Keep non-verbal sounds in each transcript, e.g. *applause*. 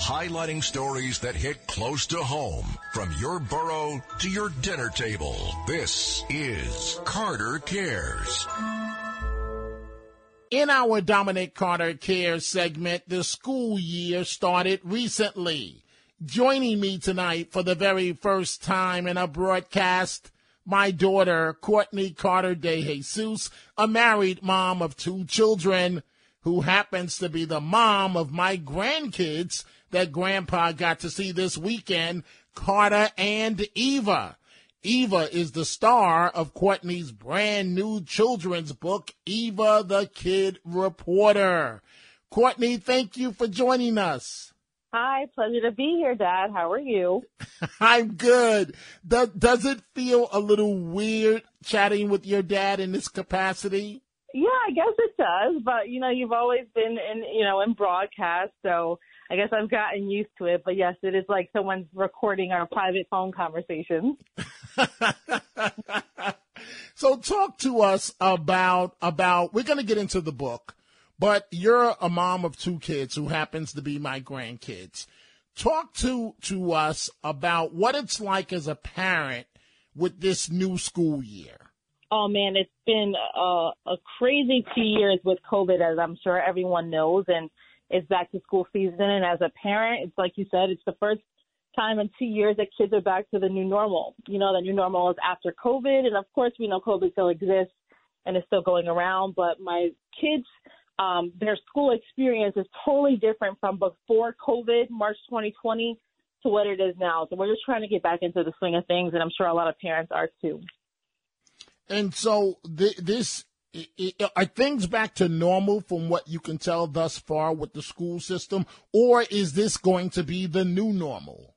highlighting stories that hit close to home from your borough to your dinner table. This is Carter Cares. In our Dominic Carter Cares segment, the school year started recently. Joining me tonight for the very first time in a broadcast, my daughter, Courtney Carter de Jesus, a married mom of two children who happens to be the mom of my grandkids that grandpa got to see this weekend, Carter and Eva. Eva is the star of Courtney's brand new children's book, Eva the Kid Reporter. Courtney, thank you for joining us. Hi, pleasure to be here, Dad. How are you? *laughs* I'm good. Does, does it feel a little weird chatting with your dad in this capacity? Yeah, I guess it does. But you know, you've always been in, you know, in broadcast, so I guess I've gotten used to it. But yes, it is like someone's recording our private phone conversations. *laughs* so, talk to us about about. We're going to get into the book, but you're a mom of two kids who happens to be my grandkids. Talk to to us about what it's like as a parent with this new school year. Oh man, it's been a, a crazy two years with COVID, as I'm sure everyone knows, and it's back to school season. And as a parent, it's like you said, it's the first time in two years that kids are back to the new normal. You know, the new normal is after COVID, and of course, we know COVID still exists and is still going around. But my kids, um, their school experience is totally different from before COVID, March 2020, to what it is now. So we're just trying to get back into the swing of things, and I'm sure a lot of parents are too. And so th- this are things back to normal from what you can tell thus far with the school system, or is this going to be the new normal?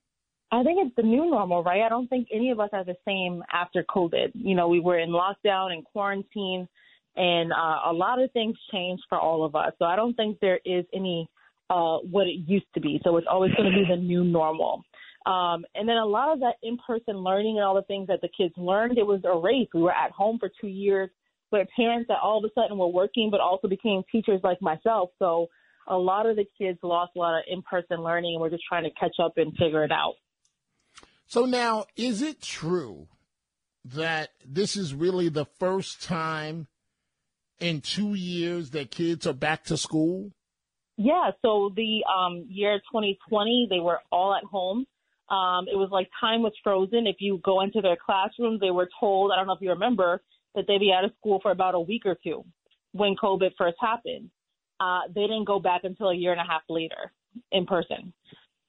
I think it's the new normal, right? I don't think any of us are the same after COVID. You know, we were in lockdown and quarantine, and uh, a lot of things changed for all of us. So I don't think there is any uh, what it used to be. So it's always going to be the new normal. Um, and then a lot of that in-person learning and all the things that the kids learned, it was erased. We were at home for two years with parents that all of a sudden were working, but also became teachers like myself. So a lot of the kids lost a lot of in-person learning, and we're just trying to catch up and figure it out. So now, is it true that this is really the first time in two years that kids are back to school? Yeah. So the um, year 2020, they were all at home. Um, it was like time was frozen. If you go into their classrooms, they were told, I don't know if you remember, that they'd be out of school for about a week or two when COVID first happened. Uh, they didn't go back until a year and a half later in person.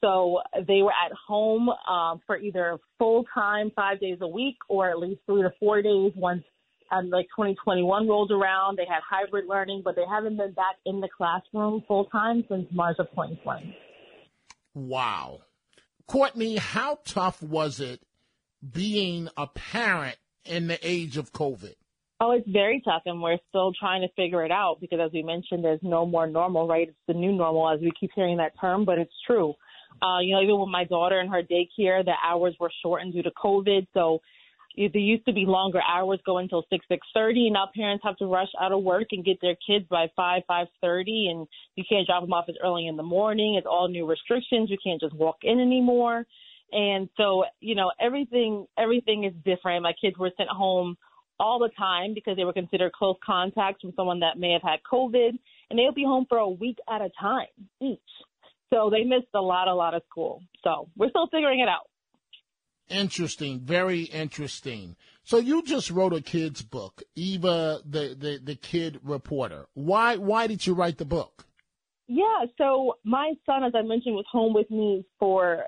So they were at home um, for either full time, five days a week, or at least three to four days once um, like 2021 rolled around. They had hybrid learning, but they haven't been back in the classroom full time since March of 2020. Wow. Courtney, how tough was it being a parent in the age of COVID? Oh, it's very tough, and we're still trying to figure it out because, as we mentioned, there's no more normal, right? It's the new normal, as we keep hearing that term, but it's true. Uh, you know, even with my daughter and her daycare, the hours were shortened due to COVID, so there used to be longer hours going until six six thirty, and now parents have to rush out of work and get their kids by five five thirty, and you can't drop them off as early in the morning. It's all new restrictions. You can't just walk in anymore. And so, you know, everything everything is different. My kids were sent home all the time because they were considered close contacts from someone that may have had COVID, and they'll be home for a week at a time each. So they missed a lot, a lot of school. So we're still figuring it out. Interesting, very interesting. So you just wrote a kid's book, Eva, the, the, the kid reporter. Why why did you write the book? Yeah, so my son, as I mentioned, was home with me for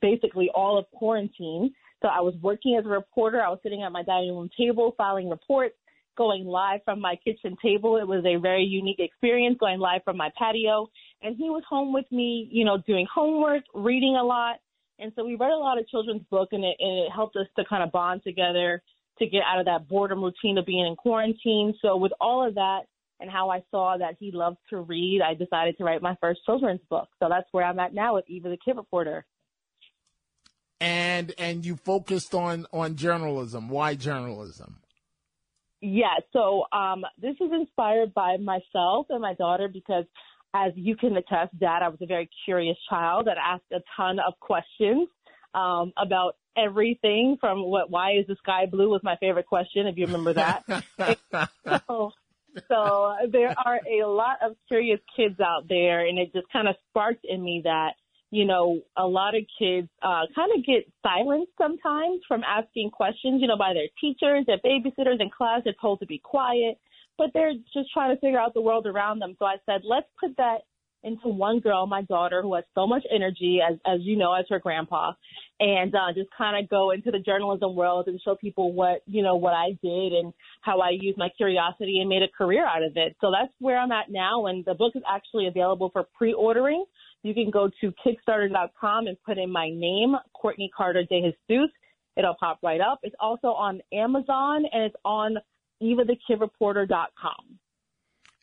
basically all of quarantine. So I was working as a reporter. I was sitting at my dining room table filing reports, going live from my kitchen table. It was a very unique experience going live from my patio. And he was home with me, you know, doing homework, reading a lot. And so we read a lot of children's books, and it, and it helped us to kind of bond together to get out of that boredom routine of being in quarantine. So with all of that, and how I saw that he loved to read, I decided to write my first children's book. So that's where I'm at now with Eva the Kid Reporter. And and you focused on on journalism. Why journalism? Yeah, so um, this is inspired by myself and my daughter because as you can attest, Dad, I was a very curious child that asked a ton of questions um, about everything from what why is the sky blue was my favorite question if you remember that. *laughs* so, *laughs* so there are a lot of curious kids out there, and it just kind of sparked in me that you know a lot of kids uh, kind of get silenced sometimes from asking questions. You know, by their teachers, their babysitters in class. They're told to be quiet, but they're just trying to figure out the world around them. So I said, let's put that into one girl, my daughter, who has so much energy, as as you know, as her grandpa, and uh, just kind of go into the journalism world and show people what you know what I did and how I used my curiosity and made a career out of it. So that's where I'm at now, and the book is actually available for pre-ordering. You can go to Kickstarter.com and put in my name, Courtney Carter De Jesus. It'll pop right up. It's also on Amazon and it's on EvaTheKidReporter.com.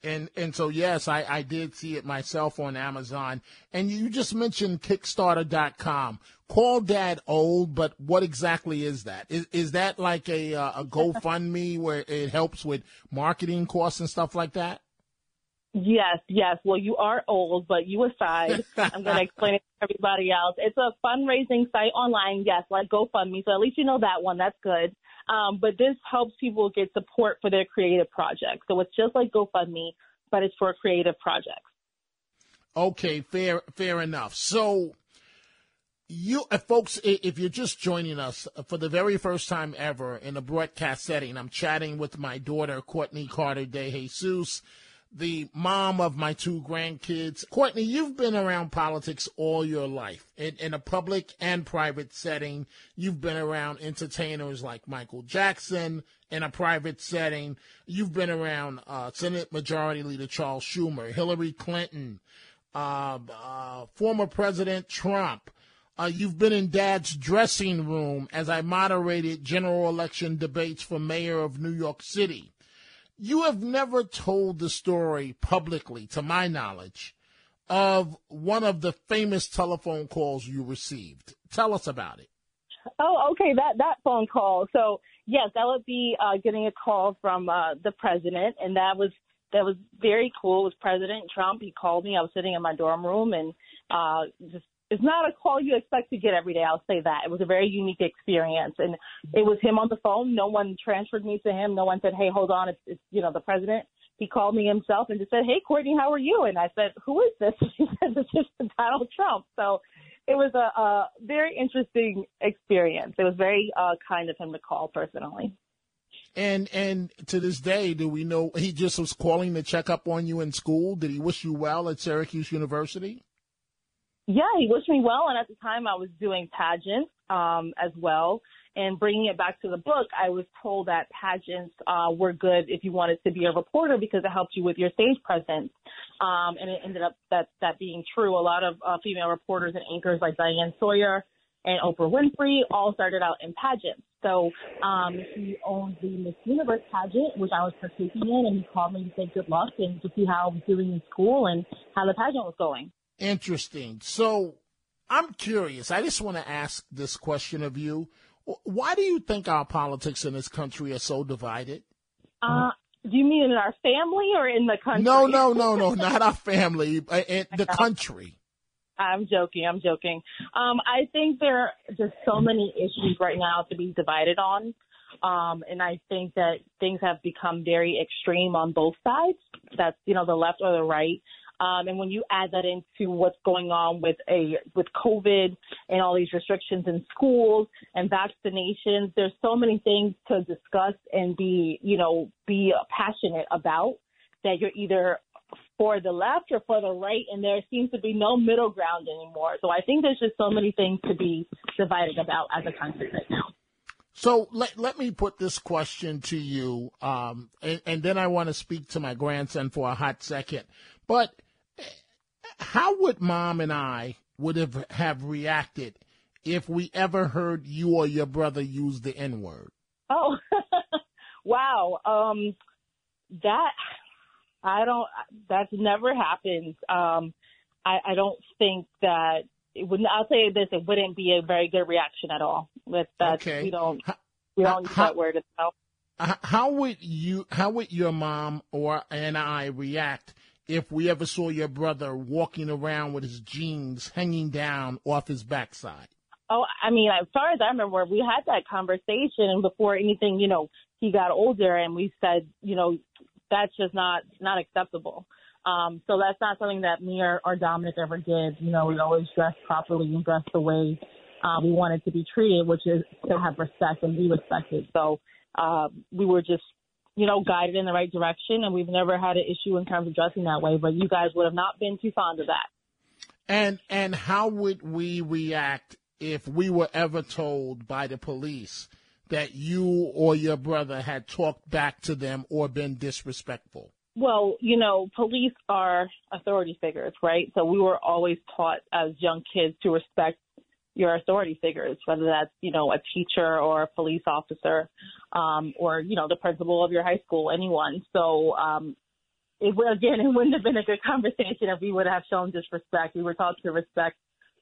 And and so yes, I, I did see it myself on Amazon. And you just mentioned Kickstarter.com. Call Dad old, but what exactly is that? Is is that like a uh, a GoFundMe where it helps with marketing costs and stuff like that? Yes, yes. Well, you are old, but you aside, I'm going to explain it to everybody else. It's a fundraising site online, yes, like GoFundMe. So at least you know that one. That's good. Um, but this helps people get support for their creative projects. So it's just like GoFundMe, but it's for creative projects. Okay, fair, fair enough. So, you uh, folks, if you're just joining us uh, for the very first time ever in a broadcast setting, I'm chatting with my daughter Courtney Carter De Jesus the mom of my two grandkids. Courtney, you've been around politics all your life in, in, a public and private setting. You've been around entertainers like Michael Jackson in a private setting. You've been around uh, Senate Majority Leader Charles Schumer, Hillary Clinton, uh, uh, former President Trump. Uh, you've been in Dad's dressing room as I moderated general election debates for mayor of New York City. You have never told the story publicly, to my knowledge, of one of the famous telephone calls you received. Tell us about it. Oh, okay, that that phone call. So yes, that would be uh, getting a call from uh, the president, and that was that was very cool. It was President Trump. He called me. I was sitting in my dorm room, and uh, just it's not a call you expect to get every day. I'll say that. It was a very unique experience. And it was him on the phone. No one transferred me to him. No one said, Hey, hold on. It's, it's you know, the president. He called me himself and just said, Hey, Courtney, how are you? And I said, Who is this? *laughs* He said, This is Donald Trump. So it was a, a very interesting experience. It was very uh, kind of him to call personally. And and to this day, do we know he just was calling to check up on you in school? Did he wish you well at Syracuse University? Yeah, he wished me well, and at the time I was doing pageants um, as well. And bringing it back to the book, I was told that pageants uh, were good if you wanted to be a reporter because it helped you with your stage presence. Um, and it ended up that that being true. A lot of uh, female reporters and anchors like Diane Sawyer and Oprah Winfrey all started out in pageants. So um, he owned the Miss Universe pageant, which I was partaking in, and he called me to say good luck and to see how I was doing in school and how the pageant was going. Interesting. So I'm curious. I just want to ask this question of you. Why do you think our politics in this country are so divided? Uh, do you mean in our family or in the country? No, no, no, no, not our family, in *laughs* the country. I'm joking. I'm joking. Um, I think there are just so many issues right now to be divided on. Um, and I think that things have become very extreme on both sides. That's, you know, the left or the right. Um, and when you add that into what's going on with a with COVID and all these restrictions in schools and vaccinations, there's so many things to discuss and be you know be passionate about that you're either for the left or for the right, and there seems to be no middle ground anymore. So I think there's just so many things to be divided about as a country right now. So let, let me put this question to you, um, and, and, then I want to speak to my grandson for a hot second. But how would mom and I would have, have reacted if we ever heard you or your brother use the N word? Oh, *laughs* wow. Um, that I don't. That's never happened. Um, I, I don't think that it would. I'll say this: it wouldn't be a very good reaction at all. With that, okay. we don't. We don't use that word itself. How would you? How would your mom or and I react if we ever saw your brother walking around with his jeans hanging down off his backside. Oh, I mean, as far as I remember, we had that conversation, before anything, you know, he got older, and we said, you know, that's just not not acceptable. Um, so that's not something that me or, or Dominic ever did. You know, we always dressed properly and dressed the way uh, we wanted to be treated, which is to have respect and be respected. So uh, we were just, you know, guided in the right direction, and we've never had an issue in terms of dressing that way. But you guys would have not been too fond of that. And and how would we react if we were ever told by the police that you or your brother had talked back to them or been disrespectful? Well, you know, police are authority figures, right? So we were always taught as young kids to respect your authority figures, whether that's, you know, a teacher or a police officer, um, or, you know, the principal of your high school, anyone. So, um, it again, *laughs* it wouldn't have been a good conversation if we would have shown disrespect. We were taught to respect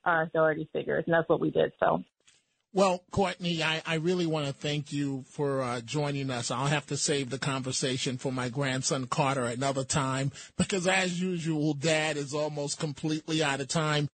our authority figures, and that's what we did. So. Well, Courtney, I, I really want to thank you for uh, joining us. I'll have to save the conversation for my grandson Carter another time *laughs* because, as usual, Dad is almost completely out of time.